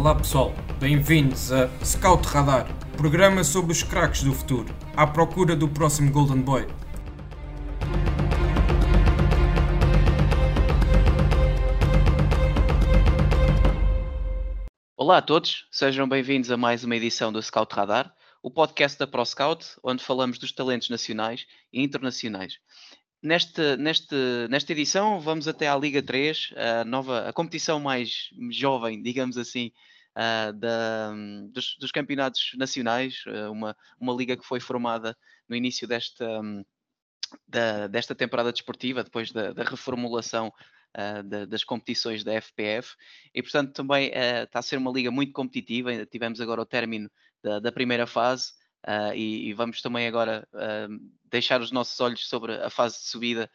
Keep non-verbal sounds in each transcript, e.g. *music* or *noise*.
Olá pessoal, bem-vindos a Scout Radar, programa sobre os craques do futuro, à procura do próximo Golden Boy. Olá a todos, sejam bem-vindos a mais uma edição do Scout Radar, o podcast da ProScout, onde falamos dos talentos nacionais e internacionais. Neste, neste, nesta edição vamos até à Liga 3, a, nova, a competição mais jovem, digamos assim, uh, da, dos, dos, campeonatos nacionais, uh, uma, uma liga que foi formada no início desta, um, da, desta temporada desportiva, depois da, da reformulação uh, da, das competições da FPF, e portanto também está a ser uma liga muito competitiva, ainda tivemos agora o término da, da primeira fase, Uh, e, e, vamos também agora uh, deixar os nossos olhos sobre a fase de subida,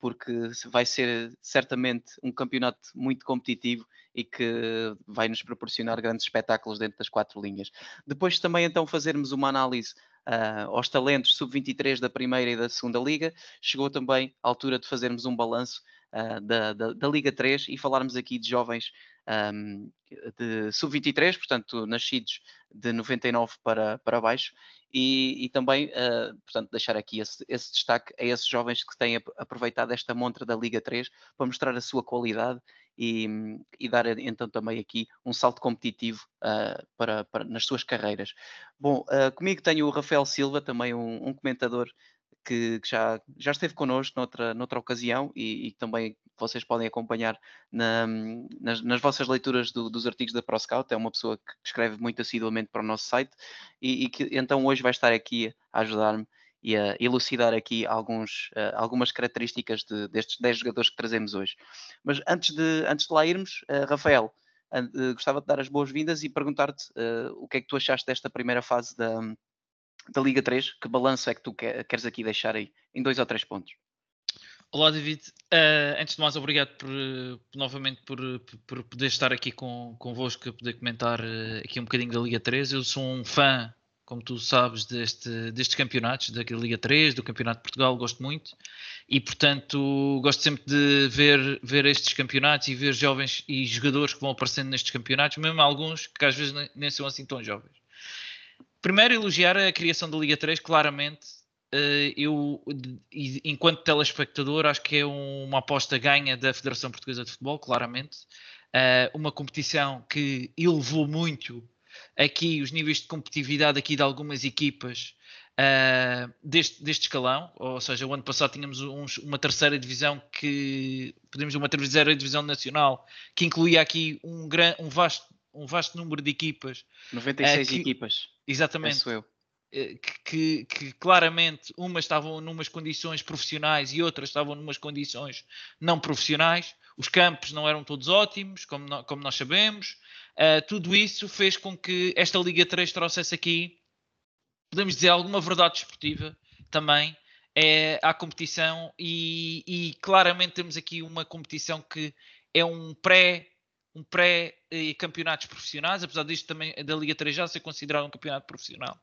porque vai ser certamente um campeonato muito competitivo e que vai nos proporcionar grandes espetáculos dentro das quatro linhas. Depois também então fazermos uma análise uh, aos talentos sub-23 da primeira e da segunda liga, chegou também a altura de fazermos um balanço da, da, da, Liga 3 e falarmos aqui de jovens um, de sub-23, portanto, nascidos de 99 para, para baixo, e, e também, uh, portanto, deixar aqui esse, esse, destaque a esses jovens que têm aproveitado esta montra da Liga 3 para mostrar a sua qualidade e, e dar então também aqui um salto competitivo uh, para, para, nas suas carreiras. Bom, uh, comigo tenho o Rafael Silva, também um, um comentador que, que, já, já esteve connosco noutra, noutra ocasião e, e também vocês podem acompanhar na, nas, nas, vossas leituras do, dos artigos da ProScout. É uma pessoa que escreve muito assiduamente para o nosso site e, e que então hoje vai estar aqui a ajudar-me e a elucidar aqui alguns, uh, algumas características de, destes 10 jogadores que trazemos hoje. Mas antes de, antes de lá irmos, uh, Rafael, uh, gostava de dar as boas-vindas e perguntar-te o que é que tu achaste desta primeira fase da, da Liga 3, que balanço é que tu queres aqui deixar aí, em dois ou três pontos? Olá, David. Uh, antes de mais, obrigado por, novamente por, por, poder estar aqui com, convosco, poder comentar uh, aqui um bocadinho da Liga 3. Eu sou um fã, como tu sabes, deste, destes campeonatos, da Liga 3, do Campeonato de Portugal, gosto muito. E, portanto, gosto sempre de ver, ver estes campeonatos e ver jovens e jogadores que vão aparecendo nestes campeonatos, mesmo alguns que às vezes nem são assim tão jovens. Primeiro, elogiar a criação da Liga 3, claramente. Eh, eu, enquanto telespectador, acho que é uma aposta ganha da Federação Portuguesa de Futebol, claramente. Eh, uma competição que elevou muito aqui os níveis de competitividade aqui de algumas equipas uh, deste, deste escalão, ou seja, o ano passado tínhamos uns, uma terceira divisão que podemos uma terceira divisão nacional que incluía aqui um, gran, um vasto um vasto número de equipas. 96 uh, que, equipas. Exatamente. Eu. Eh, que, que, claramente umas estavam numas condições profissionais e outras estavam numas condições não profissionais. Os campos não eram todos ótimos, como, no, como nós sabemos. Uh, tudo isso fez com que esta Liga 3 trouxesse aqui, podemos dizer, alguma verdade esportiva também é, à competição e, e claramente temos aqui uma competição que é um pré um pré-campeonatos profissionais, apesar disto também da Liga 3 já ser considerado um campeonato profissional.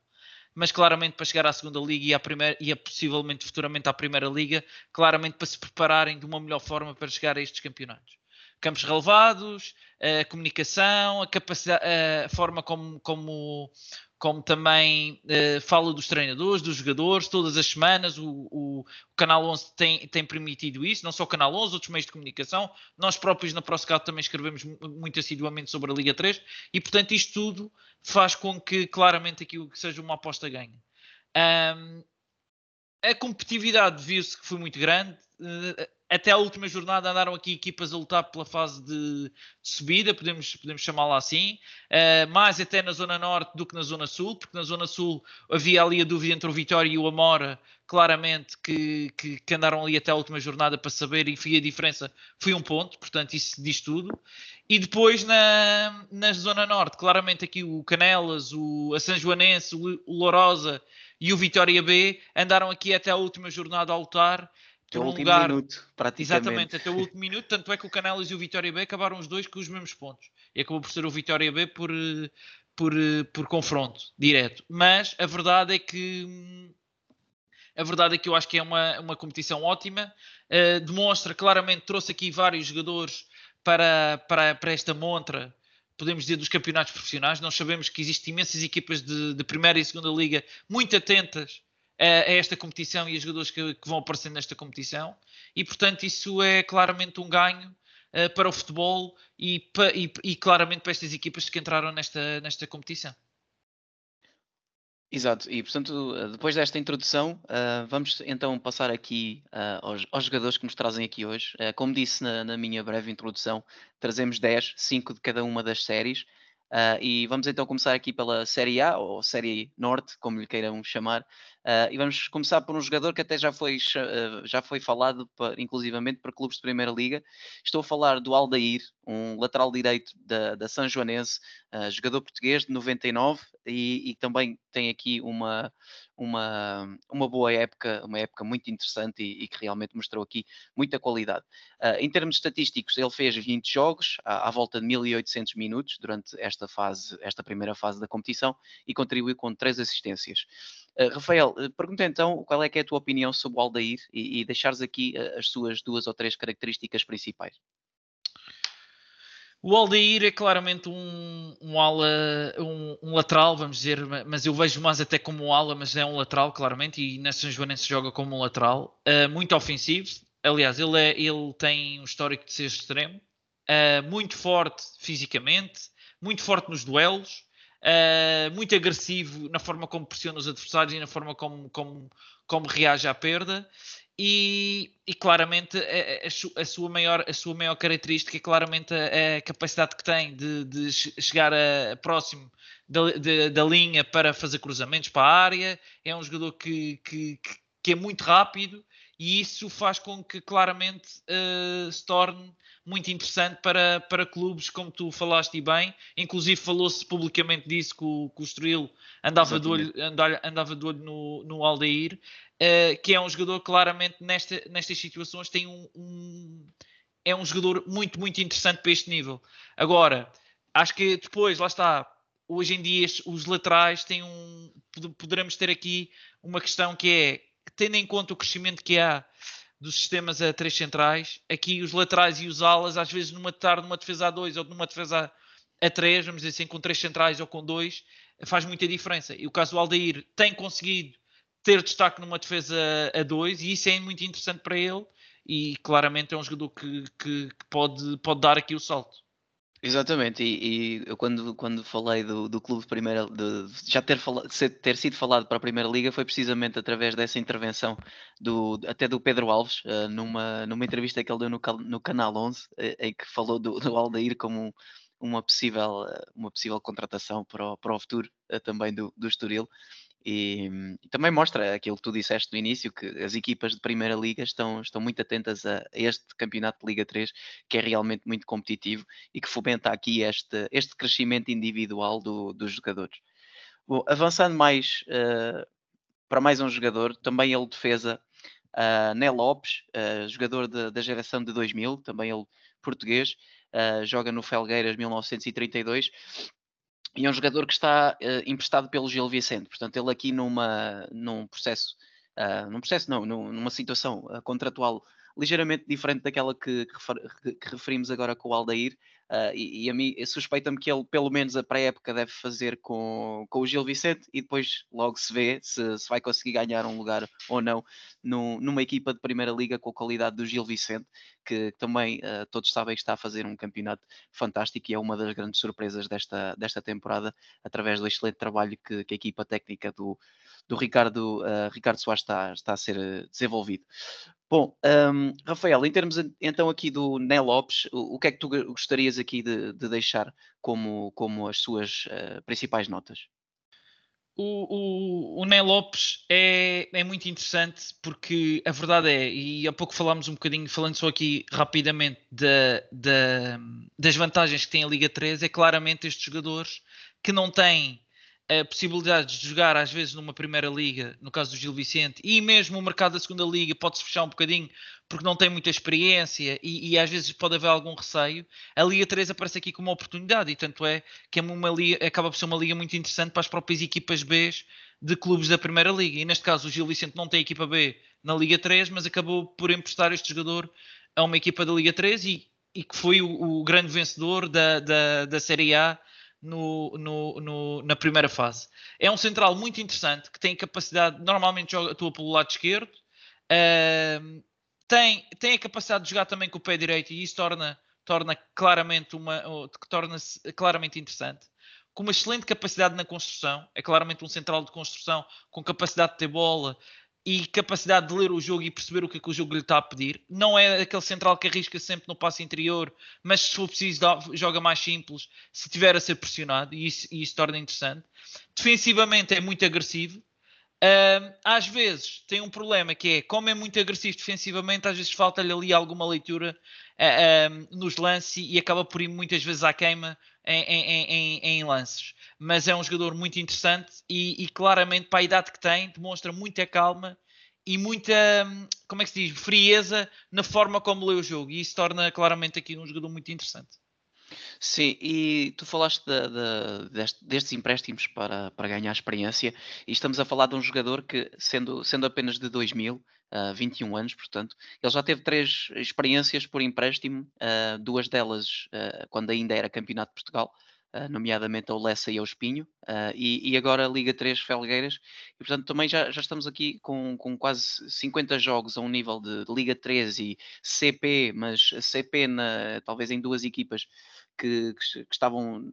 Mas claramente para chegar à segunda liga e, à primeira, e a possivelmente futuramente à primeira liga, claramente para se prepararem de uma melhor forma para chegar a estes campeonatos. Campos relevados, a comunicação, a, capacidade, a forma como, como como também uh, fala dos treinadores, dos jogadores, todas as semanas. O, o, o, Canal 11 tem, tem permitido isso, não só o Canal 11, outros meios de comunicação. Nós próprios na ProScout também escrevemos muito assiduamente sobre a Liga 3 e, portanto, isto tudo faz com que claramente aquilo que seja uma aposta ganhe. Um, a competitividade viu-se que foi muito grande. Uh, até a última jornada andaram aqui equipas a lutar pela fase de, subida, podemos, podemos chamá-la assim, uh, mais até na Zona Norte do que na Zona Sul, porque na Zona Sul havia ali a dúvida entre o Vitória e o Amora, claramente, que, que, que andaram ali até a última jornada para saber, e a diferença foi um ponto, portanto isso diz tudo. E depois na, na Zona Norte, claramente aqui o Canelas, o, a São Joanense, o, o Lourosa e o Vitória B andaram aqui até a última jornada a lutar até o último lugar, minuto, praticamente. Exatamente, até o último minuto. Tanto é que o Canelas e o Vitória B acabaram os dois com os mesmos pontos. E acabou por ser o Vitória B por, por, por confronto direto. Mas a verdade é que. A verdade é que eu acho que é uma, uma competição ótima. Uh, demonstra claramente, trouxe aqui vários jogadores para, para, para esta montra podemos dizer, dos campeonatos profissionais. Nós sabemos que existem imensas equipas de, de primeira e segunda liga muito atentas a, esta competição e a jogadores que, que, vão aparecendo nesta competição. E, portanto, isso é claramente um ganho uh, para o futebol e, pa, e, e, claramente para estas equipas que entraram nesta, nesta competição. Exato, e portanto, eh, depois desta introdução, uh, vamos então passar aqui uh, aos, aos, jogadores que nos trazem aqui hoje. Uh, como disse na, na, minha breve introdução, trazemos 10, 5 de cada uma das séries. e vamos então começar aqui pela Série A, ou Série Norte, como lhe queiram chamar. E vamos começar por um jogador que até já foi, já foi falado, para, inclusivamente, para clubes de Primeira Liga. Estou a falar do Aldair, um lateral direito da, da São Joanense, jogador português de 99, e, e, também tem aqui uma, uma, uma boa época, uma época muito interessante e, e que realmente mostrou aqui muita qualidade. Uh, em termos estatísticos, ele fez 20 jogos, à, à, volta de 1800 minutos durante esta fase, esta primeira fase da competição e contribuiu com três assistências. Uh, Rafael, uh, pergunta então qual é que é a tua opinião sobre o Aldair e, e deixares aqui as suas duas ou três características principais. O Aldair é claramente um, um ala, um, um, lateral, vamos dizer, mas eu vejo mais até como um ala, mas é um lateral, claramente, e na São Joanense joga como um lateral, uh, muito ofensivo. Aliás, ele, é, ele tem um histórico de ser extremo, uh, muito forte fisicamente, muito forte nos duelos, uh, muito agressivo na forma como pressiona os adversários e na forma como, como, como reage à perda. E, e, claramente a, a, a, sua maior, a sua maior característica é claramente a, a capacidade que tem de, de chegar a, próximo da, de, da, linha para fazer cruzamentos para a área. É um jogador que, que, que é muito rápido e isso faz com que claramente uh, se torne muito interessante para, para clubes, como tu falaste bem. Inclusive falou-se publicamente disso que o, que o Estoril andava de olho, andava, andava de olho no, no Aldeir, uh, que é um jogador claramente nesta, nestas situações tem um, um, é um jogador muito, muito interessante para este nível. Agora, acho que depois, lá está, hoje em dia os laterais têm um. Poderemos ter aqui uma questão que é, tendo em conta o crescimento que há dos sistemas a três centrais, aqui os laterais e os alas, às vezes numa tarde, numa defesa a dois ou numa defesa a três, vamos dizer assim, com três centrais ou com dois, faz muita diferença. E o caso do Aldair tem conseguido ter destaque numa defesa a dois e isso é muito interessante para ele e claramente é um jogador que, que, que pode, pode dar aqui o salto. Exatamente, e, e, eu quando, quando falei do, do clube de primeira, de, já ter, fala, ter sido falado para a Primeira Liga foi precisamente através dessa intervenção do, até do Pedro Alves, uh, numa, numa entrevista que ele deu no, no Canal 11, uh, eh, em que falou do, do Aldair como uma possível, uma possível contratação para o, para o futuro uh, também do, do Estoril. E, e, também mostra aquilo que tu disseste no início, que as equipas de Primeira Liga estão, estão muito atentas a, este campeonato de Liga 3, que é realmente muito competitivo e que fomenta aqui este, este crescimento individual do, dos jogadores. Bom, avançando mais uh, para mais um jogador, também ele defesa, uh, Né Lopes, uh, jogador de, da geração de 2000, também ele português, uh, joga no Felgueiras 1932 e é um jogador que está uh, emprestado pelo Gil Vicente. Portanto, ele aqui numa, num processo, uh, num processo não, numa situação uh, contratual ligeiramente diferente daquela que, que, que, referimos agora com o Aldair, Uh, e, e, a mim suspeita-me que ele, pelo menos a pré-época, deve fazer com, com o Gil Vicente e depois logo se vê se, se vai conseguir ganhar um lugar ou não numa equipa de Primeira Liga com a qualidade do Gil Vicente, que também uh, todos sabem que está a fazer um campeonato fantástico e é uma das grandes surpresas desta, desta temporada, através do excelente trabalho que, que a equipa técnica do, do Ricardo, uh, Ricardo Soares está, está a ser desenvolvido. Bom, um, Rafael, em termos então aqui do Né Lopes, o, o, que é que tu gostarias aqui de, de deixar como, como as suas uh, principais notas? O, o, o Né Lopes é, é muito interessante porque a verdade é, e há pouco falámos um bocadinho, falando só aqui rapidamente da, da, das vantagens que tem a Liga 3, é claramente estes jogadores que não têm a possibilidade de jogar às vezes numa primeira liga, no caso do Gil Vicente, e mesmo o mercado da segunda liga pode-se fechar um bocadinho porque não tem muita experiência e, e, às vezes pode haver algum receio. A Liga 3 aparece aqui como uma oportunidade e tanto é que é uma liga, acaba por ser uma liga muito interessante para as próprias equipas B de clubes da primeira liga. E neste caso o Gil Vicente não tem equipa B na Liga 3, mas acabou por emprestar este jogador a uma equipa da Liga 3 e, e que foi o, o grande vencedor da, da, da Série A no, no, no, na primeira fase. É um central muito interessante que tem capacidade, normalmente joga, atua pelo lado esquerdo, uh, tem, tem a capacidade de jogar também com o pé direito e isso torna, torna claramente uma torna-se claramente interessante. Com uma excelente capacidade na construção, é claramente um central de construção com capacidade de ter bola, e capacidade de ler o jogo e perceber o que, é que o jogo lhe está a pedir. Não é aquele central que arrisca sempre no passo interior, mas se for preciso joga mais simples se tiver a ser pressionado e isso, e isso torna interessante. Defensivamente é muito agressivo. Às vezes tem um problema que é, como é muito agressivo defensivamente, às vezes falta-lhe ali alguma leitura uh, uh, nos lances e acaba por ir muitas vezes à queima em, em, em, em lances. Mas é um jogador muito interessante e, e, claramente para a idade que tem demonstra muita calma e muita, como é que se diz, frieza na forma como lê o jogo. E isso torna claramente aqui um jogador muito interessante. Sim, e tu falaste de, de, deste, destes empréstimos para, para ganhar experiência e estamos a falar de um jogador que, sendo, sendo apenas de 2000, uh, 21 anos, portanto, ele já teve três experiências por empréstimo, uh, duas delas uh, quando ainda era campeonato de Portugal, nomeadamente ao Lessa e ao Espinho, uh, e, e, agora a Liga 3 Felgueiras, e portanto também já, já estamos aqui com, com quase 50 jogos a um nível de, de Liga 3 e CP, mas CP na, talvez em duas equipas que, que, que, estavam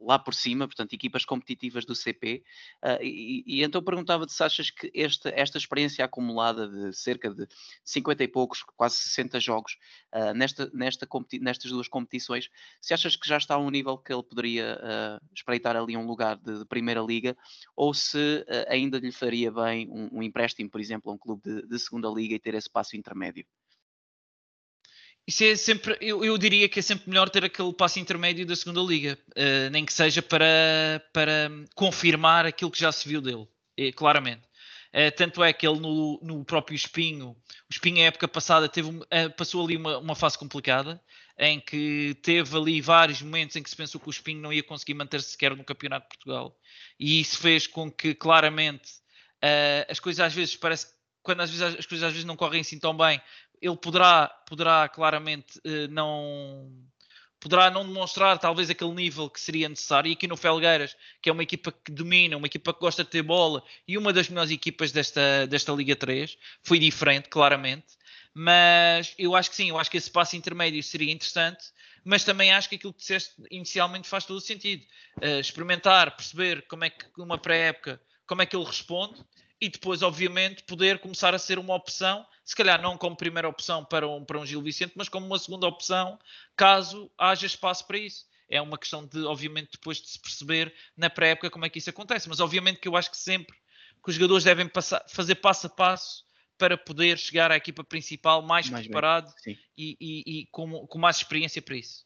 lá por cima, portanto, equipas competitivas do CP. Uh, ah, e, e, então perguntava-te se achas que esta, esta experiência acumulada de cerca de 50 e poucos, quase 60 jogos, uh, nesta, nesta nestas duas competições, se achas que já está a um nível que ele poderia uh, espreitar ali um lugar de, de Primeira Liga, ou se ainda lhe faria bem um, um, empréstimo, por exemplo, a um clube de, de Segunda Liga e ter esse passo intermédio? Isso é sempre, eu, eu, diria que é sempre melhor ter aquele passo intermédio da segunda liga, uh, nem que seja para, para confirmar aquilo que já se viu dele, é, claramente. Uh, tanto é que ele no, no próprio Espinho, o Espinho, a época passada, teve, uh, passou ali uma, uma fase complicada, em que teve ali vários momentos em que se pensou que o Espinho não ia conseguir manter-se sequer no Campeonato de Portugal. E isso fez com que, claramente, as coisas às vezes parece quando às vezes as coisas às vezes não correm assim tão bem, ele poderá, poderá claramente uh, não poderá não demonstrar talvez aquele nível que seria necessário. E aqui no Felgueiras, que é uma equipa que domina, uma equipa que gosta de ter bola e uma das melhores equipas desta, desta Liga 3, foi diferente, claramente. Mas eu acho que sim, eu acho que esse passo intermédio seria interessante. Mas também acho que aquilo que disseste inicialmente faz todo o sentido. Uh, experimentar, perceber como é que uma pré-época, como é que ele responde e depois, obviamente, poder começar a ser uma opção, se calhar não como primeira opção para um, para um Gil Vicente, mas como uma segunda opção, caso haja espaço para isso. É uma questão de, obviamente, depois de se perceber na pré-época como é que isso acontece. Mas, obviamente, que eu acho que sempre que os jogadores devem passar, fazer passo a passo para poder chegar à equipa principal mais, mais preparado e, e, e com, com mais experiência para isso.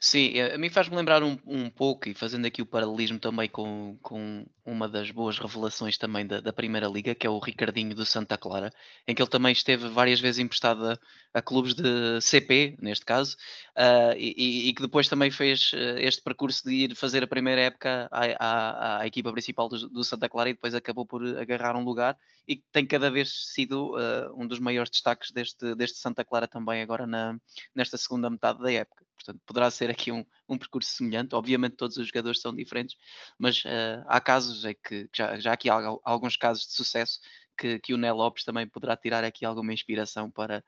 Sim, eh, a mim faz-me lembrar um, um pouco, e fazendo aqui o paralelismo também com, com uma das boas revelações também da, da Primeira Liga, que é o Ricardinho do Santa Clara, em que ele também esteve várias vezes emprestado a, a clubes de CP, neste caso, uh, e, e, que depois também fez uh, este percurso de ir fazer a primeira época à, à, à equipa principal do, do, Santa Clara e depois acabou por agarrar um lugar e tem cada vez sido uh, um dos maiores destaques deste, deste Santa Clara também agora na, nesta segunda metade da época. Portanto, poderá ser aqui um, um percurso semelhante. Obviamente, todos os jogadores são diferentes, mas uh, há casos, é que já, já aqui há alguns casos de sucesso que, que o Né Lopes também poderá tirar aqui alguma inspiração para,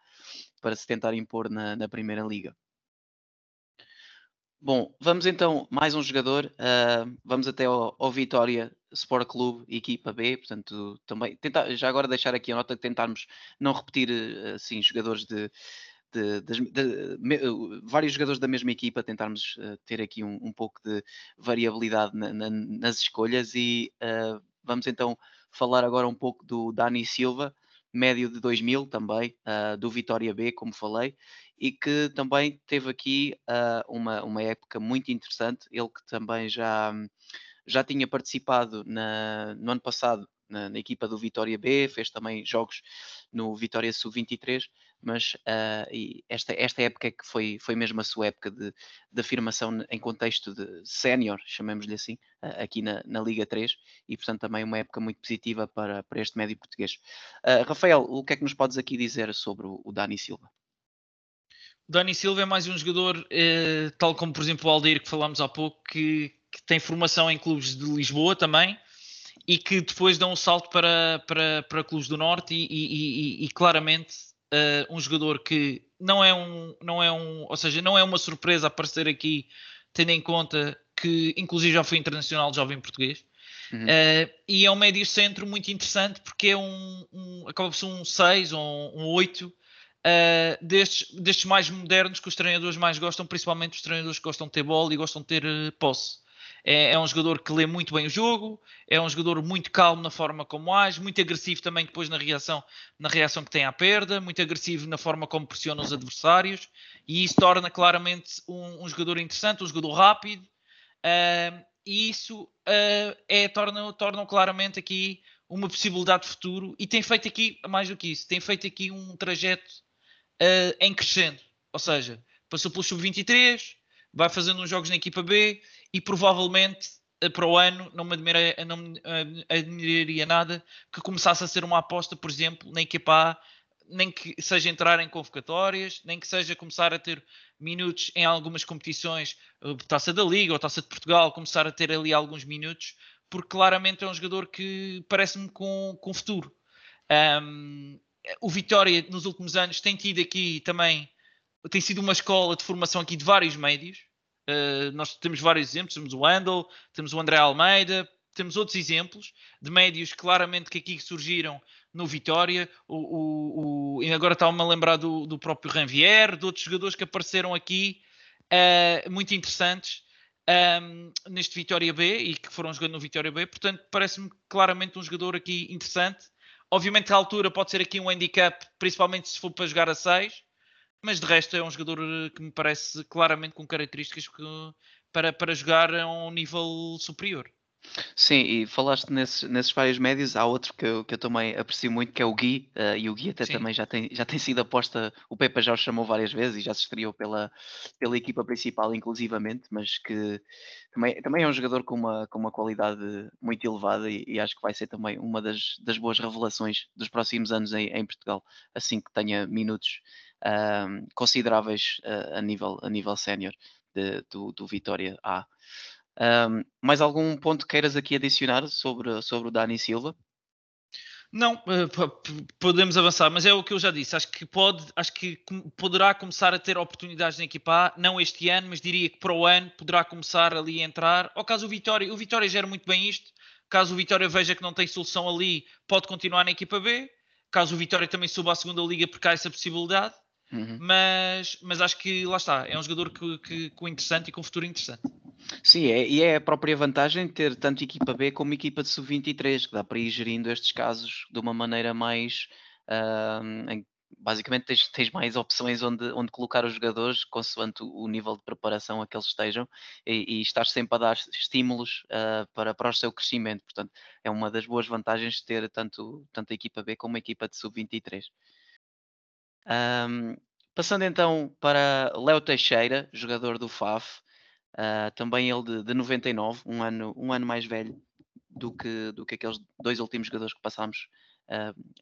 para se tentar impor na, na Primeira Liga. Bom, vamos então, mais um jogador, uh, vamos até ao, ao, Vitória Sport Clube, equipa B, portanto, também, tentar, já agora deixar aqui a nota de tentarmos não repetir, assim, jogadores de, de, de, de me, vários jogadores da mesma equipa, tentarmos uh, ter aqui um, um, pouco de variabilidade na, na, nas escolhas e uh, vamos então falar agora um pouco do Dani Silva, médio de 2000 também, uh, do Vitória B, como falei, e que também teve aqui uma, uma época muito interessante, ele que também já, já tinha participado na, no ano passado na, na, equipa do Vitória B, fez também jogos no Vitória Sub-23, mas uh, esta, esta época é que foi, foi mesmo a sua época de, de afirmação em contexto de sénior, chamemos-lhe assim, uh, aqui na, na, Liga 3, e portanto também uma época muito positiva para, para este médio português. Uh, Rafael, o que é que nos podes aqui dizer sobre o, o Dani Silva? Dani Silva é mais um jogador, eh, tal como por exemplo o Aldir que falámos há pouco, que, que, tem formação em clubes de Lisboa também e que depois dá um salto para, para, para clubes do Norte e, e, e, e claramente uh, um jogador que não é um, não é um, ou seja, não é uma surpresa aparecer aqui, tendo em conta que inclusive já foi internacional jovem português. Uhum. Uh, e é um médio centro muito interessante porque é um, um acaba por ser um 6 ou um 8 Uh, destes, destes mais modernos que os treinadores mais gostam, principalmente os treinadores que gostam de ter bola e gostam de ter uh, posse. É, é, um jogador que lê muito bem o jogo, é um jogador muito calmo na forma como age, muito agressivo também depois na reação, na reação que tem à perda, muito agressivo na forma como pressiona os adversários, e isso torna claramente um, um jogador interessante, um jogador rápido, uh, e isso é, torna, torna claramente aqui uma possibilidade de futuro, e tem feito aqui, mais do que isso, tem feito aqui um trajeto uh, em crescendo. Ou seja, passou pelo sub-23, vai fazendo uns jogos na equipa B e provavelmente uh, para o ano não me, admiraria, não me uh, admiraria nada que começasse a ser uma aposta, por exemplo, na equipa A, nem que seja entrar em convocatórias, nem que seja começar a ter minutos em algumas competições, taça da Liga ou taça de Portugal, começar a ter ali alguns minutos, porque claramente é um jogador que parece-me com, com futuro. Um, o Vitória nos últimos anos tem tido aqui também tem sido uma escola de formação aqui de vários médios. Uh, nós temos vários exemplos, temos o Andel, temos o André Almeida, temos outros exemplos de médios claramente que aqui surgiram no Vitória. O, o, o agora estava-me a lembrar do, do, próprio Ranvier, de outros jogadores que apareceram aqui, uh, muito interessantes. Um, ehm, neste Vitória B e que foram jogando no Vitória B, portanto, parece-me claramente um jogador aqui interessante Obviamente, a altura pode ser aqui um handicap, principalmente se for para jogar a 6, mas de resto é um jogador que me parece claramente com características que, para, para jogar a um nível superior. Sim, e falaste nesses, nesses vários médios, há outro que eu, que eu também aprecio muito, que é o Gui, uh, e o Gui até Sim. também já tem, já tem sido aposta, o Pepa já o chamou várias vezes e já se estreou pela, pela equipa principal, inclusivamente, mas que também, também é um jogador com uma, com uma qualidade muito elevada e, e acho que vai ser também uma das, das boas revelações dos próximos anos em, em Portugal, assim que tenha minutos uh, consideráveis a nível, a nível sénior do, do Vitória A. Um, mais algum ponto queiras aqui adicionar sobre, sobre o Dani Silva? Não, uh, podemos avançar, mas é o que eu já disse. Acho que pode, acho que poderá começar a ter oportunidades na equipa A, não este ano, mas diria que para o ano poderá começar ali a entrar. Ou caso o Vitória, o Vitória gera muito bem isto. Caso o Vitória veja que não tem solução ali, pode continuar na equipa B. Caso o Vitória também suba à segunda liga, porque há essa possibilidade. Uhum. Mas, mas acho que lá está, é um jogador que, que, com interessante e com futuro interessante. Sim, é, e é a própria vantagem de ter tanto equipa B como equipa de sub-23, que dá para ir gerindo estes casos de uma maneira mais. Uh, em, basicamente, tens, tens, mais opções onde, onde colocar os jogadores, consoante o, o nível de preparação a que eles estejam, e, e estar sempre a dar estímulos uh, para, para o seu crescimento. Portanto, é uma das boas vantagens de ter tanto, tanto a equipa B como a equipa de sub-23. Um, passando então para Léo Teixeira, jogador do FAF. Uh, também ele de, de 99, um ano, um ano mais velho do que, do que aqueles dois últimos jogadores que passámos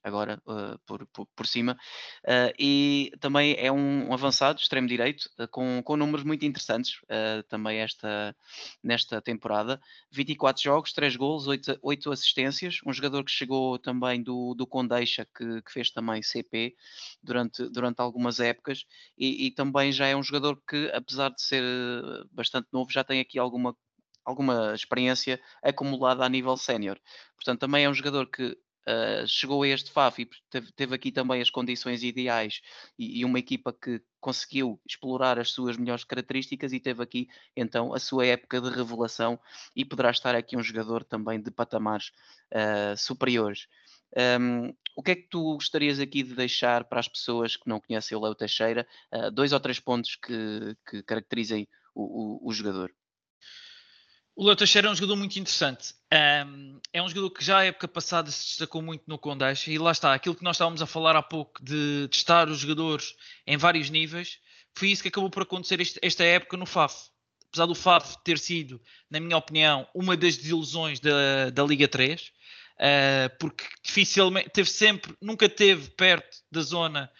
agora uh, por, por, por, cima. Uh, e também é um, um avançado, extremo direito, com, com números muito interessantes também esta, nesta temporada. 24 jogos, 3 gols, 8, 8 assistências. Um jogador que chegou também do, do Condeixa, que, que fez também CP durante, durante algumas épocas. E, e também já é um jogador que, apesar de ser bastante novo, já tem aqui alguma alguma experiência acumulada a nível sénior. Portanto, também é um jogador que uh, chegou a este FAF e teve, teve, aqui também as condições ideais e, e, uma equipa que conseguiu explorar as suas melhores características e teve aqui então a sua época de revelação e poderá estar aqui um jogador também de patamares uh, superiores. Um, o que é que tu gostarias aqui de deixar para as pessoas que não conhecem o Léo Teixeira? Uh, dois ou três pontos que, que caracterizem o, o, o jogador. O Léo Teixeira é um jogador muito interessante. Um, é um jogador que já a época passada se destacou muito no Condeixa e lá está, aquilo que nós estávamos a falar há pouco de testar os jogadores em vários níveis, foi isso que acabou por acontecer este, esta época no FAF. Apesar do FAF ter sido, na minha opinião, uma das desilusões da, da Liga 3, uh, ah, porque dificilmente teve sempre, nunca teve perto da zona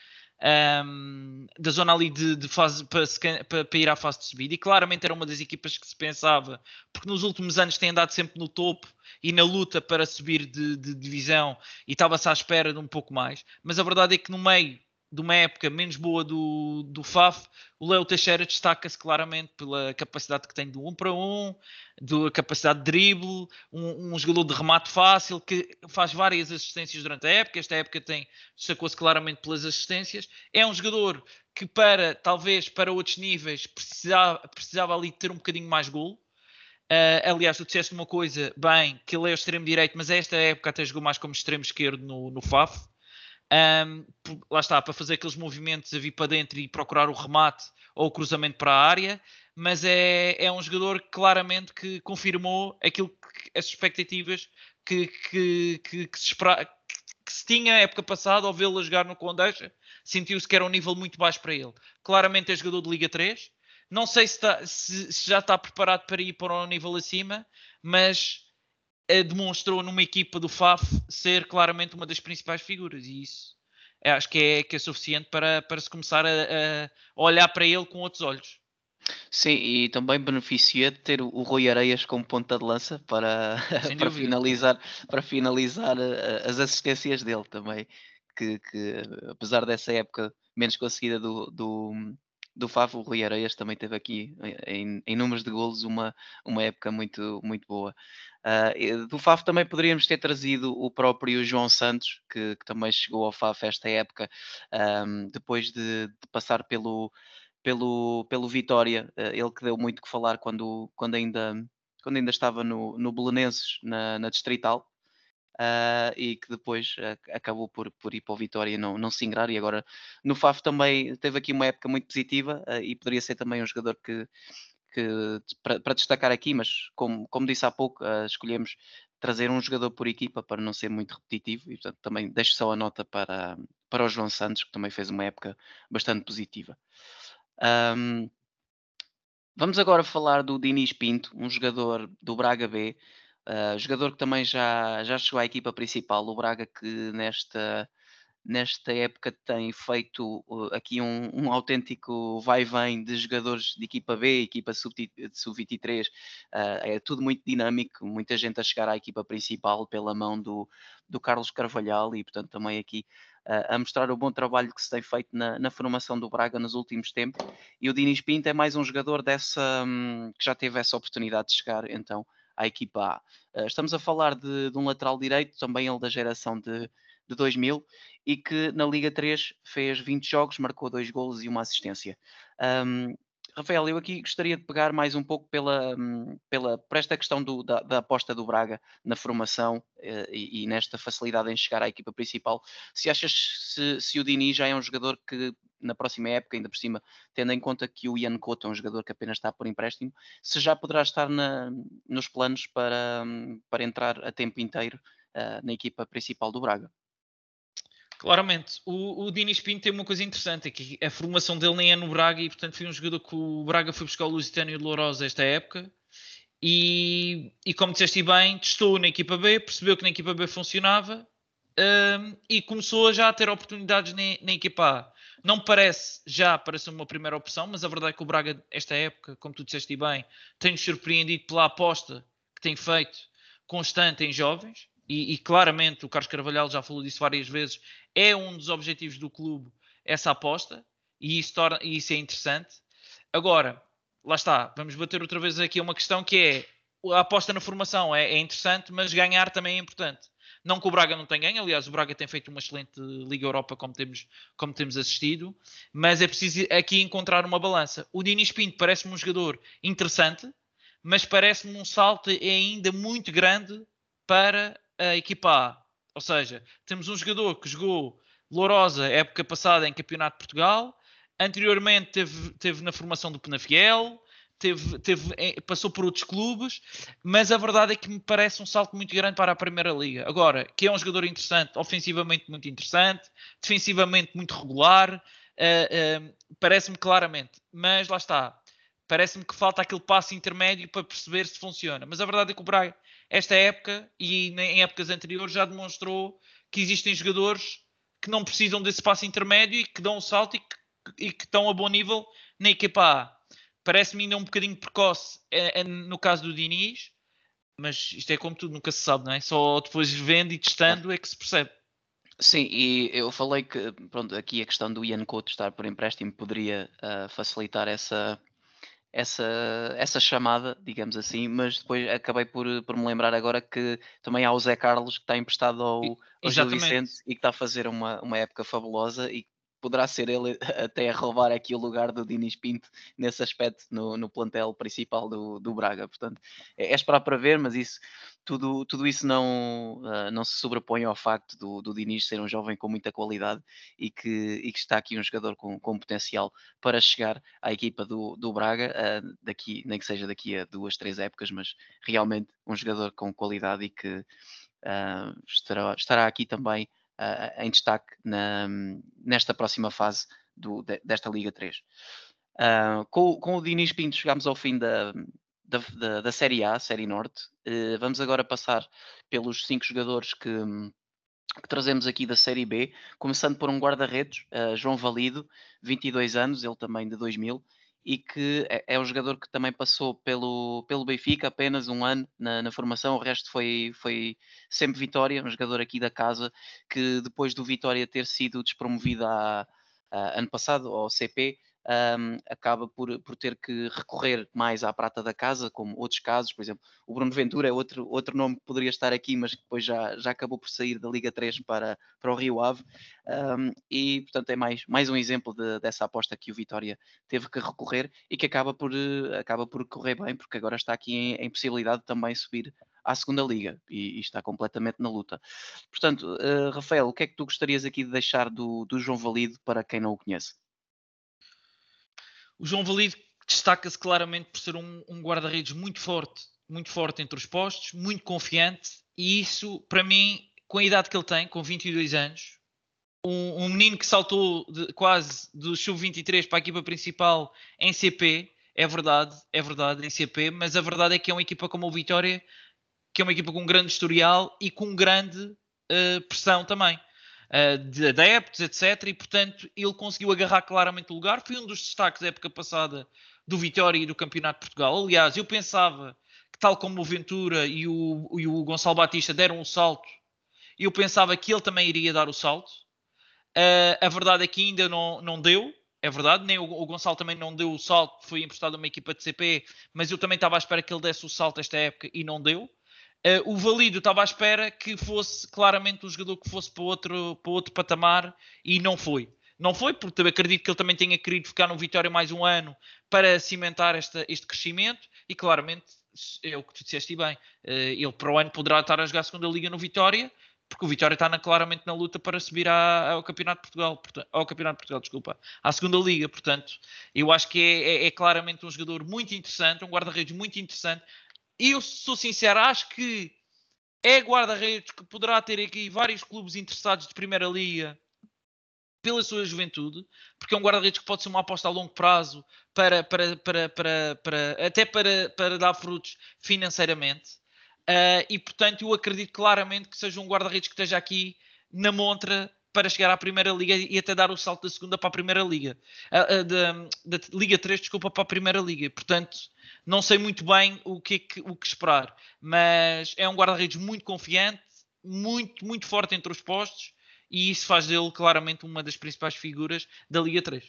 um, da zona ali de, de fase para, para, para, ir à fase de subida. E claramente era uma das equipas que se pensava, porque nos últimos anos tem andado sempre no topo e na luta para subir de, de divisão e estava-se à espera de um pouco mais, mas a verdade é que no meio de uma época menos boa do, do FAF, o Léo Teixeira destaca-se claramente pela capacidade que tem do 1 um para 1, um, da capacidade de drible, um, um, jogador de remate fácil, que faz várias assistências durante a época. Esta época tem destacou-se claramente pelas assistências. É um jogador que, para talvez para outros níveis, precisava, precisava ali ter um bocadinho mais golo. Uh, aliás, tu disseste uma coisa, bem, que ele é o extremo direito, mas esta época até jogou mais como extremo esquerdo no, no FAF. Um, lá está, para fazer aqueles movimentos a vir para dentro e procurar o remate ou o cruzamento para a área, mas é, é um jogador claramente que confirmou aquilo que as expectativas que, que, que, que se espera, que se tinha a época passada ao vê-lo jogar no Condeixa, sentiu-se que era um nível muito baixo para ele. Claramente é jogador de Liga 3. Não sei se, está, se, se já está preparado para ir para um nível acima, mas demonstrou numa equipa do FAF ser claramente uma das principais figuras e isso eh, acho que é, que é suficiente para, para se começar a, a olhar para ele com outros olhos. Sim, e também beneficia de ter o Rui Areias como ponta de lança para, *laughs* para finalizar, para finalizar eh, as assistências dele também, que, que apesar dessa época menos conseguida do, do, do Favo, o Rui Areias também teve aqui em, em números de golos uma, uma época muito, muito boa. Uh, do FAF também poderíamos ter trazido o próprio João Santos, que, que também chegou ao FAF esta época, um, depois de, de, passar pelo, pelo, pelo Vitória, uh, ele que deu muito que falar quando, quando, ainda, quando ainda estava no, no Belenenses, na, na Distrital, uh, e que depois acabou por, por ir para o Vitória e não, não se ingrar, e agora no FAF também teve aqui uma época muito positiva, e poderia ser também um jogador que que, para, destacar aqui, mas como, como disse há pouco, uh, escolhemos trazer um jogador por equipa para não ser muito repetitivo e portanto também deixo só a nota para, para o João Santos, que também fez uma época bastante positiva. Um, vamos agora falar do Dinis Pinto, um jogador do Braga B, uh, jogador que também já, já chegou à equipa principal, o Braga que nesta nesta época tem feito uh, aqui um, um autêntico vai-vem de jogadores de equipa B, equipa sub-23, uh, é tudo muito dinâmico, muita gente a chegar à equipa principal pela mão do, do Carlos Carvalhal e portanto também aqui uh, a mostrar o bom trabalho que se tem feito na, na, formação do Braga nos últimos tempos. E o Dinis Pinto é mais um jogador dessa, um, que já teve essa oportunidade de chegar então à equipa A. Uh, estamos a falar de, de um lateral direito, também ele da geração de de 2000 e que na Liga 3 fez 20 jogos, marcou dois golos e uma assistência. Um, Rafael, eu aqui gostaria de pegar mais um pouco pela, hum, pela, por esta questão do, da, da, aposta do Braga na formação eh, e, e, nesta facilidade em chegar à equipa principal. Se achas se, se o Dini já é um jogador que na próxima época, ainda por cima, tendo em conta que o Ian Couto é um jogador que apenas está por empréstimo, se já poderá estar na, nos planos para, hum, para entrar a tempo inteiro uh, na equipa principal do Braga? Claramente, o, o Dinis Pinto tem uma coisa interessante, é que a formação dele nem é no Braga e portanto foi um jogador que o Braga foi buscar o Lusitânio de Lourosa esta época e, e como disseste bem, testou na equipa B, percebeu que na equipa B funcionava um, e começou já a ter oportunidades na, na equipa A. Não parece já para ser uma primeira opção, mas a verdade é que o Braga, esta época, como tu disseste bem, tem-nos surpreendido pela aposta que tem feito constante em jovens. E, e, claramente o Carlos Carvalhal já falou disso várias vezes, é um dos objetivos do clube essa aposta e isso, torna, e isso é interessante. Agora, lá está, vamos bater outra vez aqui uma questão que é a aposta na formação é, é, interessante, mas ganhar também é importante. Não que o Braga não tenha ganho, aliás, o Braga tem feito uma excelente Liga Europa como temos, como temos assistido, mas é preciso aqui encontrar uma balança. O Diniz Pinto parece-me um jogador interessante, mas parece-me um salto ainda muito grande para a equipa A. Ou seja, temos um jogador que jogou Lourosa época passada em Campeonato de Portugal, anteriormente teve, teve na formação do Penafiel, teve, teve, passou por outros clubes, mas a verdade é que me parece um salto muito grande para a Primeira Liga. Agora, que é um jogador interessante, ofensivamente muito interessante, defensivamente muito regular, uh, uh, parece-me claramente, mas lá está. Parece-me que falta aquele passo intermédio para perceber se funciona. Mas a verdade é que o Braga esta época e em épocas anteriores já demonstrou que existem jogadores que não precisam desse espaço intermédio e que dão um salto e que, e que estão a bom nível na equipa A. Parece-me ainda um bocadinho precoce é, é, no caso do Diniz, mas isto é como tudo, nunca se sabe, não é? Só depois vendo e testando é que se percebe. Sim, e eu falei que pronto, aqui a questão do Ian Couto estar por empréstimo poderia uh, facilitar essa, essa, essa chamada, digamos assim, mas depois acabei por, por me lembrar agora que também há o Zé Carlos que está emprestado ao, ao Gil Vicente e que está a fazer uma, uma época fabulosa e poderá ser ele até a roubar aqui o lugar do Dinis Pinto nesse aspecto no, no plantel principal do, do Braga. Portanto, é, é esperar para ver, mas isso tudo, tudo isso não, uh, não se sobrepõe ao facto do, do Diniz ser um jovem com muita qualidade e que, e que está aqui um jogador com, com potencial para chegar à equipa do, do Braga, uh, daqui, nem que seja daqui a duas, três épocas, mas realmente um jogador com qualidade e que uh, estará, estará aqui também uh, em destaque na, nesta próxima fase do, de, desta Liga 3. Uh, com, com, o Diniz Pinto chegámos ao fim da, da, da, da Série A, Série Norte. Uh, vamos agora passar pelos cinco jogadores que, que, trazemos aqui da Série B, começando por um guarda-redes, uh, João Valido, 22 anos, ele também de 2000, e que é, é um jogador que também passou pelo, pelo Benfica apenas um ano na, na, formação, o resto foi, foi sempre Vitória, um jogador aqui da casa que depois do Vitória ter sido despromovido a, a, ano passado ao CP, um, acaba por, por ter que recorrer mais à prata da casa, como outros casos, por exemplo, o Bruno Ventura é outro, outro nome que poderia estar aqui, mas que depois já, já acabou por sair da Liga 3 para, para o Rio Ave, um, e portanto é mais, mais um exemplo de, dessa aposta que o Vitória teve que recorrer e que acaba por, acaba por correr bem, porque agora está aqui em, em possibilidade de também subir à segunda liga e, e, está completamente na luta. Portanto, uh, Rafael, o que é que tu gostarias aqui de deixar do, do João Valido para quem não o conhece? O João Valido destaca-se claramente por ser um, um guarda-redes muito forte, muito forte entre os postos, muito confiante, e isso, para mim, com a idade que ele tem, com 22 anos, um, um menino que saltou de, quase do sub-23 para a equipa principal em CP, é verdade, é verdade, em CP, mas a verdade é que é uma equipa como o Vitória, que é uma equipa com um grande historial e com grande uh, pressão também. Eh, de adeptos, etc. E, portanto, ele conseguiu agarrar claramente o lugar. Foi um dos destaques da época passada do Vitória e do Campeonato de Portugal. Aliás, eu pensava que, tal como o Ventura e o, e o Gonçalo Batista deram um salto, eu pensava que ele também iria dar o salto. Uh, a verdade é que ainda não, não deu, é verdade, nem o, o, Gonçalo também não deu o salto, foi emprestado a uma equipa de CP, mas eu também estava à espera que ele desse o salto esta época e não deu. Uh, o Valido estava à espera que fosse claramente um jogador que fosse para outro, para outro patamar e não foi. Não foi, porque acredito que ele também tenha querido ficar no Vitória mais um ano para cimentar esta, este crescimento e claramente é o que tu disseste bem. Uh, ele para o ano poderá estar a jogar a segunda liga no Vitória, porque o Vitória está na, claramente na luta para subir à, ao Campeonato de Portugal, portanto, ao Campeonato de Portugal, desculpa, à segunda liga, portanto, eu acho que é, é, é claramente um jogador muito interessante, um guarda-redes muito interessante, eu sou sincero, acho que é guarda-redes que poderá ter aqui vários clubes interessados de Primeira Liga pela sua juventude, porque é um guarda-redes que pode ser uma aposta a longo prazo para, para, para, para, para até para, para dar frutos financeiramente. Uh, e portanto, eu acredito claramente que seja um guarda-redes que esteja aqui na montra para chegar à Primeira Liga e até dar o salto da segunda para a Primeira Liga, uh, uh, da, da Liga 3, desculpa, para a Primeira Liga. Portanto, não sei muito bem o que, é o que esperar, mas é um guarda-redes muito confiante, muito, muito forte entre os postos e isso faz dele claramente uma das principais figuras da Liga 3.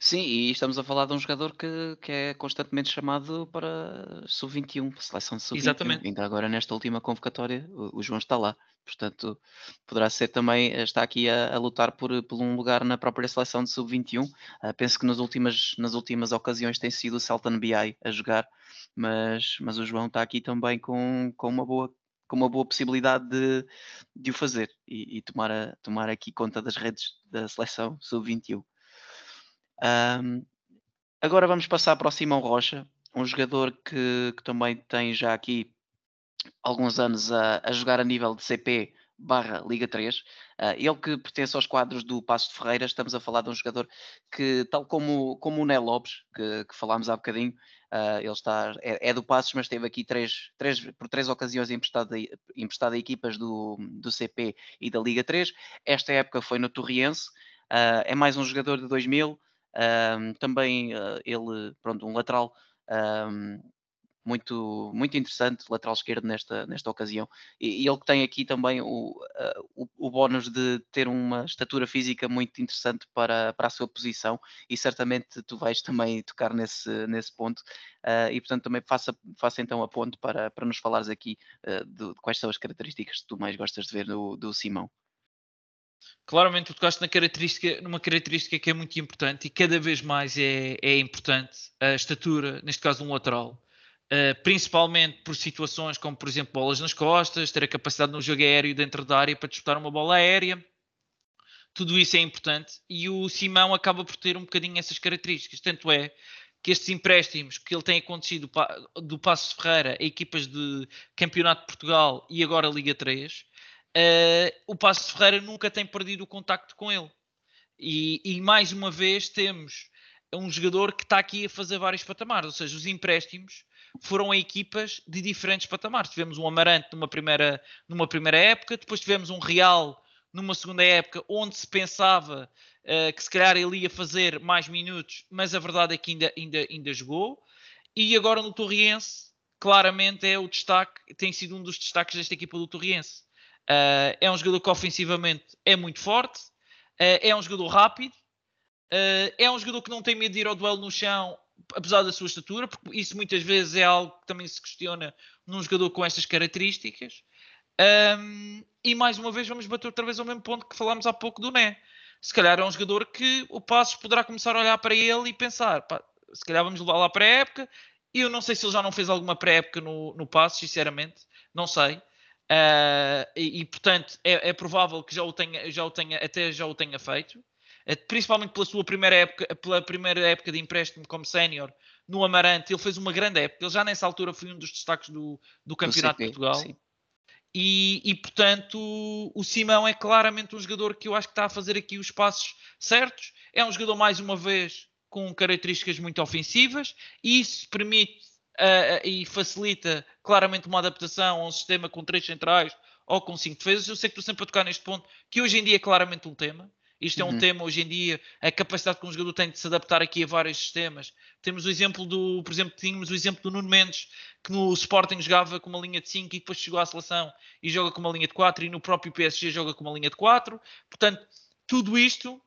Sim, e estamos a falar de um jogador que, que é constantemente chamado para sub-21, seleção de sub-21. Exatamente. Ainda agora nesta última convocatória, o, o, João está lá. Portanto, poderá ser também, eh, está aqui a, a lutar por, por um lugar na própria seleção de sub-21. Uh, ah, penso que nas últimas, nas últimas ocasiões tem sido o Celtan BI a jogar, mas, mas o João está aqui também com, com uma boa com uma boa possibilidade de, de o fazer e, e tomar, a, tomar aqui conta das redes da seleção sub-21. Um, agora vamos passar para o Simão Rocha, um jogador que, que também tem já aqui alguns anos a, a, jogar a nível de CP, barra Liga 3. Uh, ele que pertence aos quadros do Passo de Ferreira, estamos a falar de um jogador que, tal como, como o Né Lopes, que, que falámos há bocadinho, uh, ele está, é, é, do Passos, mas esteve aqui três, três, por três ocasiões emprestado, emprestado a equipas do, do CP e da Liga 3. Esta época foi no Torriense, uh, é mais um jogador de 2000, também ele, pronto, um lateral muito, muito interessante, lateral esquerdo nesta, nesta ocasião. E, e ele tem aqui também o, uh, o, o bónus de ter uma estatura física muito interessante para, para a sua posição e certamente tu vais também tocar nesse, nesse ponto. Uh, e portanto também faça, faça então a ponto para, para nos falares aqui uh, de, de, quais são as características que tu mais gostas de ver do, do Simão. Claramente tu tocaste na característica, numa característica que é muito importante e cada vez mais é, é importante, a estatura, neste caso um lateral. Uh, principalmente por situações como, por exemplo, bolas nas costas, ter a capacidade no jogo aéreo dentro da área para disputar uma bola aérea. Tudo isso é importante e o Simão acaba por ter um bocadinho essas características. Tanto é que estes empréstimos que ele tem acontecido do Passo Ferreira a equipas de Campeonato de Portugal e agora Liga 3, uh, eh, o Passo Ferreira nunca tem perdido o contacto com ele. E, e mais uma vez temos um jogador que está aqui a fazer vários patamares, ou seja, os empréstimos foram equipas de diferentes patamares. Tivemos um Amarante numa primeira, numa primeira época, depois tivemos um Real numa segunda época, onde se pensava uh, que se calhar ele ia fazer mais minutos, mas a verdade é que ainda, ainda, ainda jogou. E agora no Torriense, claramente é o destaque, tem sido um dos destaques desta equipa do Torriense. Uh, é um jogador que ofensivamente é muito forte, uh, é um jogador rápido, é um jogador que não tem medo de ir ao duelo no chão apesar da sua estatura, porque isso muitas vezes é algo que também se questiona num jogador com estas características. Um, e mais uma vez vamos bater outra vez ao mesmo ponto que falámos há pouco do Né. Se calhar é um jogador que o Passos poderá começar a olhar para ele e pensar, pá, se calhar vamos levar lá para a época. Eu não sei se ele já não fez alguma pré-época no, no Passos, sinceramente, não sei. Uh, e, e, portanto é, é, provável que já o tenha, já o tenha, até já o tenha feito. Eh, principalmente pela sua primeira época, pela primeira época de empréstimo como sénior no Amarante, ele fez uma grande época. Ele já nessa altura foi um dos destaques do, do Campeonato de Portugal. E, e, portanto, o Simão é claramente um jogador que eu acho que está a fazer aqui os passos certos. É um jogador, mais uma vez, com características muito ofensivas, e isso permite uh, e facilita claramente uma adaptação a um sistema com três centrais ou com cinco defesas. Eu sei que estou sempre a tocar neste ponto, que hoje em dia é claramente um tema. Isto é um uhum. tema hoje em dia, a capacidade que um jogador tem de se adaptar aqui a vários sistemas. Temos o exemplo do, por exemplo, tínhamos o exemplo do Nuno Mendes, que no Sporting jogava com uma linha de 5 e depois chegou à seleção e joga com uma linha de 4 e no próprio PSG joga com uma linha de 4. Portanto, tudo isto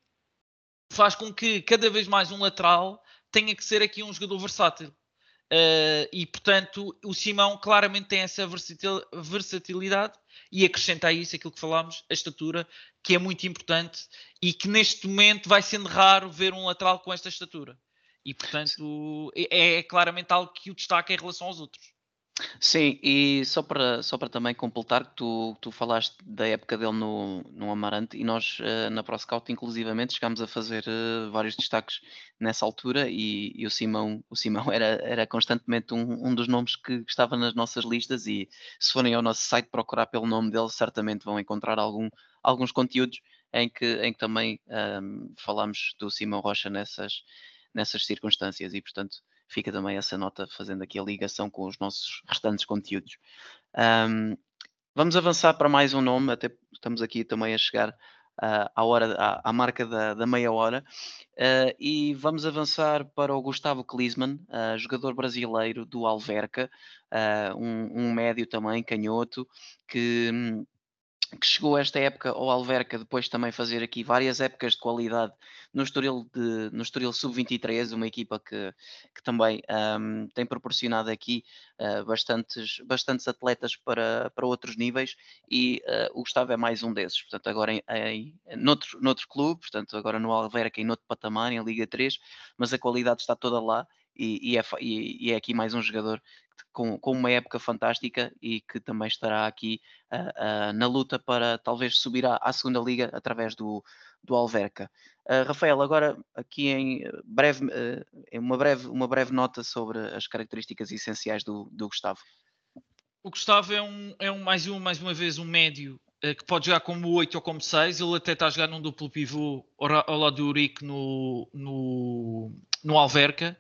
faz com que cada vez mais um lateral tenha que ser aqui um jogador versátil. Uh, e portanto, o Simão claramente tem essa versatilidade e acrescenta a isso aquilo que falámos, a estatura, que é muito importante e que neste momento vai sendo raro ver um lateral com esta estatura. E portanto é, é claramente algo que o destaca em relação aos outros. Sim, e só para, só para também completar que tu, tu falaste da época dele no, no Amarante e nós uh, na ProScout inclusivamente chegámos a fazer uh, vários destaques nessa altura e, e, o Simão, o Simão era, era constantemente um, um dos nomes que estava nas nossas listas e se forem ao nosso site procurar pelo nome dele certamente vão encontrar algum, alguns conteúdos em que, em que também um, falamos do Simão Rocha nessas, nessas circunstâncias e portanto fica também essa nota fazendo aqui a ligação com os nossos restantes conteúdos. Um, vamos avançar para mais um nome, até estamos aqui também a chegar uh, à, hora, à, à marca da, da, meia hora, uh, e vamos avançar para o Gustavo Klisman, uh, jogador brasileiro do Alverca, um, um, médio também, canhoto, que hum, que chegou esta época ao Alverca, depois também fazer aqui várias épocas de qualidade no Estoril, de, no Estoril Sub-23, uma equipa que, que também um, tem proporcionado aqui uh, bastantes, bastantes atletas para, para outros níveis e uh, o Gustavo é mais um desses, portanto agora em, em, noutro, noutro clube, portanto agora no Alverca em outro patamar, em Liga 3, mas a qualidade está toda lá e, e, é, e, é, aqui mais um jogador com, com, uma época fantástica e que também estará aqui uh, uh, na luta para talvez subir à, à, segunda liga através do, do Alverca. Uh, Rafael, agora aqui em breve, em uma breve, uma breve nota sobre as características essenciais do, do Gustavo. O Gustavo é um, é um mais um mais uma vez um médio que pode jogar como 8 ou como 6. Ele até está a jogar num duplo pivô ao lado do Urique no, no, no Alverca.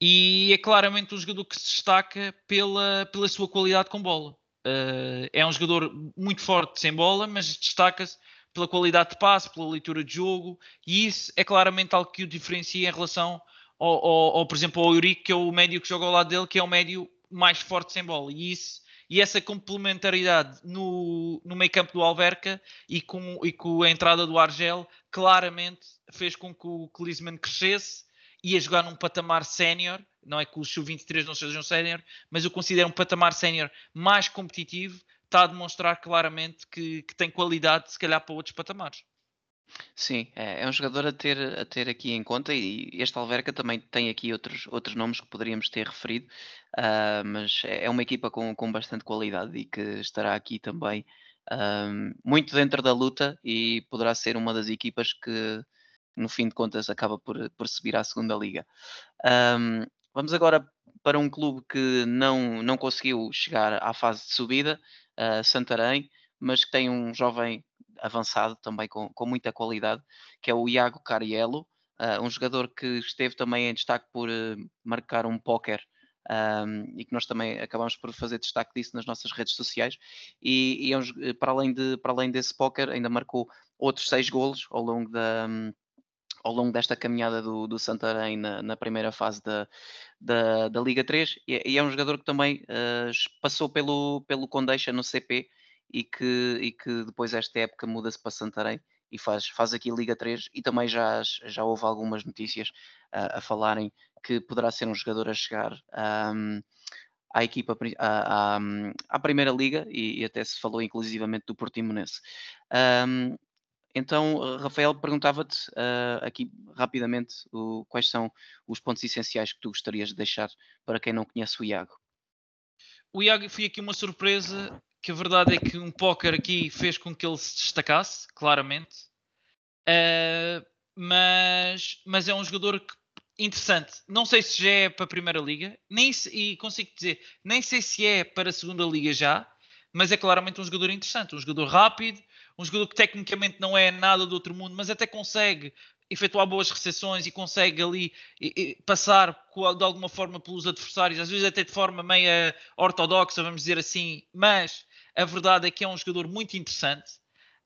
E é claramente um jogador que se destaca pela, pela sua qualidade com bola. Uh, é um jogador muito forte sem bola, mas destaca-se pela qualidade de passe, pela leitura de jogo, e isso é claramente algo que o diferencia em relação ao, ao, ao por exemplo, ao Eurico, que é o médio que joga ao lado dele, que é o médio mais forte sem bola. E, isso, e essa complementaridade no, no meio campo do Alverca e com, e com a entrada do Argel, claramente fez com que o Klinsmann crescesse e a jogar num patamar sénior, não é que o Sub-23 não seja um sénior, mas eu considero um patamar sénior mais competitivo, está a demonstrar claramente que, que tem qualidade, se calhar, para outros patamares. Sim, é, é, um jogador a ter, a ter aqui em conta e este Alverca também tem aqui outros, outros nomes que poderíamos ter referido, uh, mas é, é uma equipa com, com bastante qualidade e que estará aqui também uh, muito dentro da luta e poderá ser uma das equipas que no fim de contas acaba por, por subir à segunda liga. Um, vamos agora para um clube que não, não conseguiu chegar à fase de subida, uh, Santarém, mas que tem um jovem avançado também com, com muita qualidade, que é o Iago Cariello, uh, um jogador que esteve também em destaque por uh, marcar um póquer um, e que nós também acabamos por fazer destaque disso nas nossas redes sociais. E, e é um, para, além de, para além desse póquer, ainda marcou outros seis golos ao longo da. Ao longo desta caminhada do, do Santarém na, na primeira fase da, da, da Liga 3 e, e, é um jogador que também uh, passou pelo, pelo Condeixa no CP e que, e que depois esta época muda-se para Santarém e faz, faz aqui Liga 3 e também já, já houve algumas notícias uh, a falarem que poderá ser um jogador a chegar um, à equipa à, à, à, Primeira Liga e, e, até se falou inclusivamente do Portimonense. Um, então, Rafael, perguntava-te uh, aqui rapidamente o, quais são os pontos essenciais que tu gostarias de deixar para quem não conhece o Iago. O Iago foi aqui uma surpresa, que a verdade é que um póquer aqui fez com que ele se destacasse, claramente. Uh, mas, mas é um jogador que, interessante. Não sei se já é para a Primeira Liga, nem se, e consigo dizer, nem sei se é para a Segunda Liga já, mas é claramente um jogador interessante, um jogador rápido, um jogador que tecnicamente não é nada do outro mundo, mas até consegue efetuar boas recepções e consegue ali passar de alguma forma pelos adversários, às vezes até de forma meia ortodoxa, vamos dizer assim, mas a verdade é que é um jogador muito interessante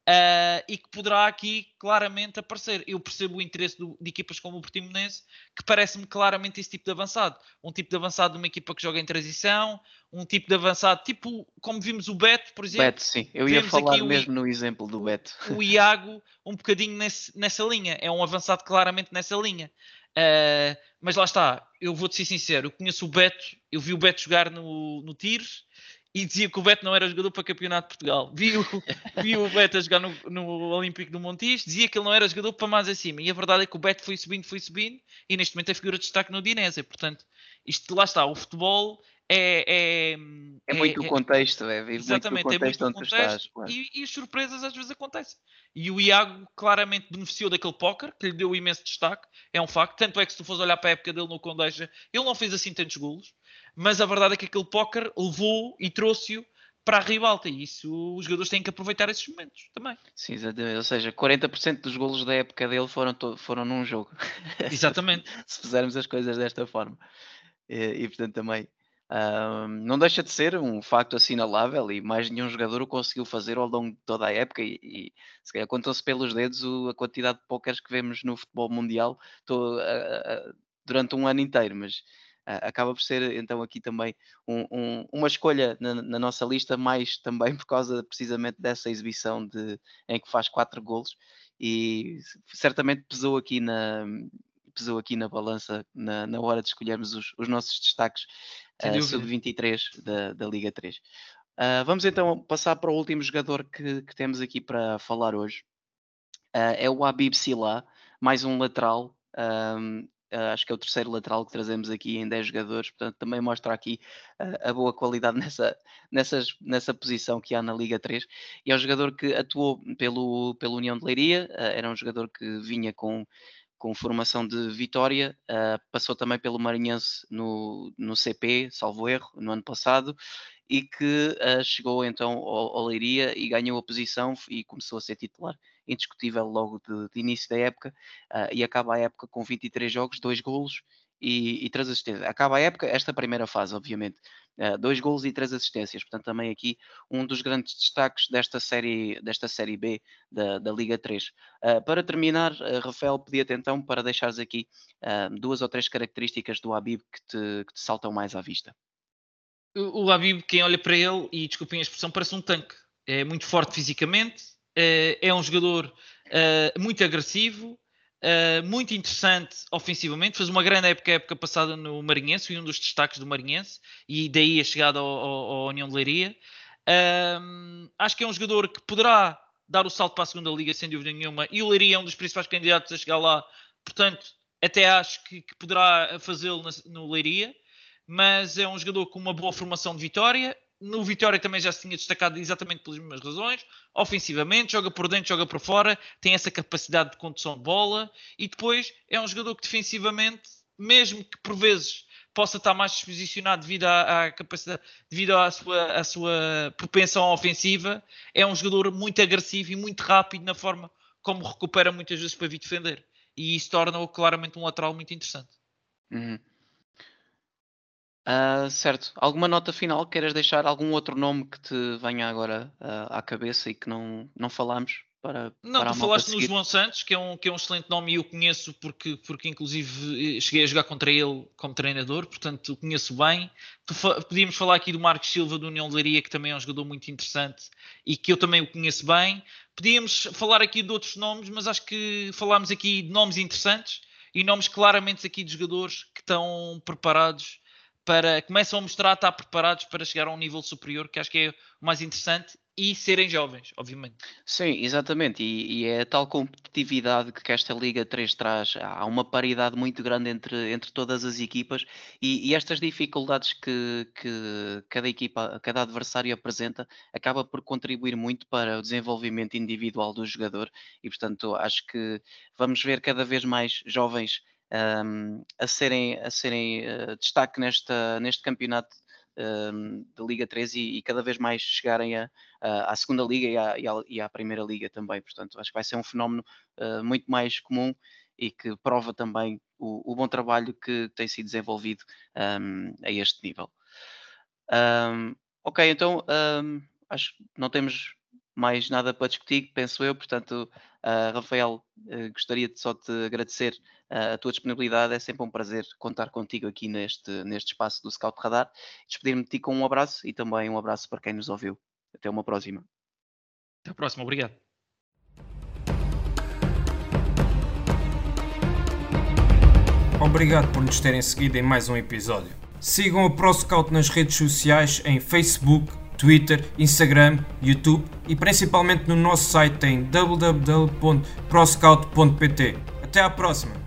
Uh, e que poderá aqui claramente aparecer. Eu percebo o interesse do, de equipas como o Portimonense, que parece-me claramente esse tipo de avançado. Um tipo de avançado de uma equipa que joga em transição, um tipo de avançado, tipo como vimos o Beto, por exemplo. Beto, sim. Eu ia falar mesmo o, no exemplo do Beto. O Iago, um bocadinho nesse, nessa linha. É um avançado claramente nessa linha. Uh, mas lá está, eu vou-te ser sincero, eu conheço o Beto, eu vi o Beto jogar no, no Tires e dizia que o Beto não era jogador para campeonato de Portugal. Vi o, vi o Beto a jogar no, no Olímpico do Montijo, dizia que ele não era jogador para mais acima. E a verdade é que o Beto foi subindo, foi subindo, e neste momento é figura de destaque no Dinésia. Portanto, isto lá está, o futebol é. É, é, é muito o contexto, é, é Exatamente, muito contexto é muito o contexto estás, claro. e, e, as surpresas às vezes acontecem. E o Iago claramente beneficiou daquele póquer, que lhe deu imenso destaque, é um facto. Tanto é que se tu fores olhar para a época dele no Condeixa, ele não fez assim tantos golos mas a verdade é que aquele póquer levou e trouxe-o para a ribalta e isso os jogadores têm que aproveitar esses momentos também. Sim, exatamente. Ou seja, 40% dos golos da época dele foram, foram num jogo. *laughs* Exatamente. *laughs* Se fizermos as coisas desta forma. E, e portanto também um, não deixa de ser um facto assinalável e mais nenhum jogador o conseguiu fazer ao longo de toda a época e, e se calhar contam-se pelos dedos o, a quantidade de póqueres que vemos no futebol mundial tô, durante um ano inteiro, mas acaba por ser então aqui também um, um, uma escolha na, na, nossa lista, mais também por causa precisamente dessa exibição de, em que faz quatro golos e certamente pesou aqui na pesou aqui na balança na, na hora de escolhermos os, os nossos destaques uh, sub-23 da, da Liga 3. Uh, ah, vamos então passar para o último jogador que, que temos aqui para falar hoje. Uh, é o Abib Sila, mais um lateral. Um, Uh, acho que é o terceiro lateral que trazemos aqui em 10 jogadores, portanto também mostra aqui uh, a boa qualidade *laughs* nessa, nessas, nessa posição que há na Liga 3. E é um jogador que atuou pelo, pelo União de Leiria, uh, era um jogador que vinha com, com formação de Vitória, passou também pelo Marinhense no, no CP, salvo erro, no ano passado, e que uh, chegou então ao, ao Leiria e ganhou a posição e começou a ser titular indiscutível logo de, de início da época uh, e acaba a época com 23 jogos, 2 golos e, e 3 assistências. Acaba a época, esta primeira fase, obviamente, uh, dois gols e três assistências. Portanto, também aqui um dos grandes destaques desta série, desta série B da, da Liga 3. Uh, ah, para terminar, uh, Rafael, pedia-te então para deixares aqui duas ou três características do Habib que te, que te saltam mais à vista. O, o Habib, quem olha para ele, e desculpem a expressão, parece um tanque. É muito forte fisicamente, é, é um jogador muito agressivo, Uh, muito interessante ofensivamente, fez uma grande época, época passada no Marinhense, e um dos destaques do Marinhense, e daí a chegada ao, ao, ao União de Leiria. Acho que é um jogador que poderá dar o salto para a segunda liga, sem dúvida nenhuma, e o Leiria é um dos principais candidatos a chegar lá, portanto, até acho que, que poderá fazê-lo no Leiria, mas é um jogador com uma boa formação de vitória, no Vitória também já se tinha destacado exatamente pelas mesmas razões. Ofensivamente, joga por dentro, joga por fora, tem essa capacidade de condução de bola e depois é um jogador que defensivamente, mesmo que por vezes possa estar mais disposicionado devido à, à capacidade, devido à sua, à sua propensão ofensiva, é um jogador muito agressivo e muito rápido na forma como recupera muitas vezes para vir defender. E isso torna-o claramente um lateral muito interessante. Uhum. Uh, certo. Alguma nota final? Queiras deixar algum outro nome que te venha agora uh, à cabeça e que não, não falamos? Para, não, para tu falaste no João Santos, que é, um, que é um excelente nome e eu conheço porque, porque inclusive cheguei a jogar contra ele como treinador, portanto o conheço bem. Fa podíamos falar aqui do Marcos Silva do União de Leiria, que também é um jogador muito interessante e que eu também o conheço bem. Podíamos falar aqui de outros nomes, mas acho que falámos aqui de nomes interessantes e nomes claramente aqui de jogadores que estão preparados para começam a mostrar estar preparados para chegar a um nível superior, que acho que é o mais interessante, e serem jovens, obviamente. Sim, exatamente, e, e é a tal competitividade que esta Liga 3 traz. Há uma paridade muito grande entre, entre todas as equipas e, e estas dificuldades que, que cada equipa, cada adversário apresenta, acaba por contribuir muito para o desenvolvimento individual do jogador e, portanto, acho que vamos ver cada vez mais jovens um, a serem, a serem uh, destaque nesta, neste campeonato um, da Liga 3 e, e, cada vez mais chegarem a, a, à segunda Liga e à, e, à, e à, Primeira Liga também. Portanto, acho que vai ser um fenómeno uh, muito mais comum e que prova também o, o bom trabalho que tem sido desenvolvido um, a este nível. ok, então acho que não temos mais nada para discutir, penso eu. Portanto, uh, Rafael, uh, gostaria de só te agradecer uh, a tua disponibilidade. É sempre um prazer contar contigo aqui neste, neste espaço do Scout Radar. Despedir-me de ti com um abraço e também um abraço para quem nos ouviu. Até uma próxima. Até a próxima, obrigado. Obrigado por nos terem seguido em mais um episódio. Sigam a ProScout nas redes sociais em Facebook, Twitter, Instagram, YouTube e principalmente no nosso site em www.proscout.pt. Até à próxima!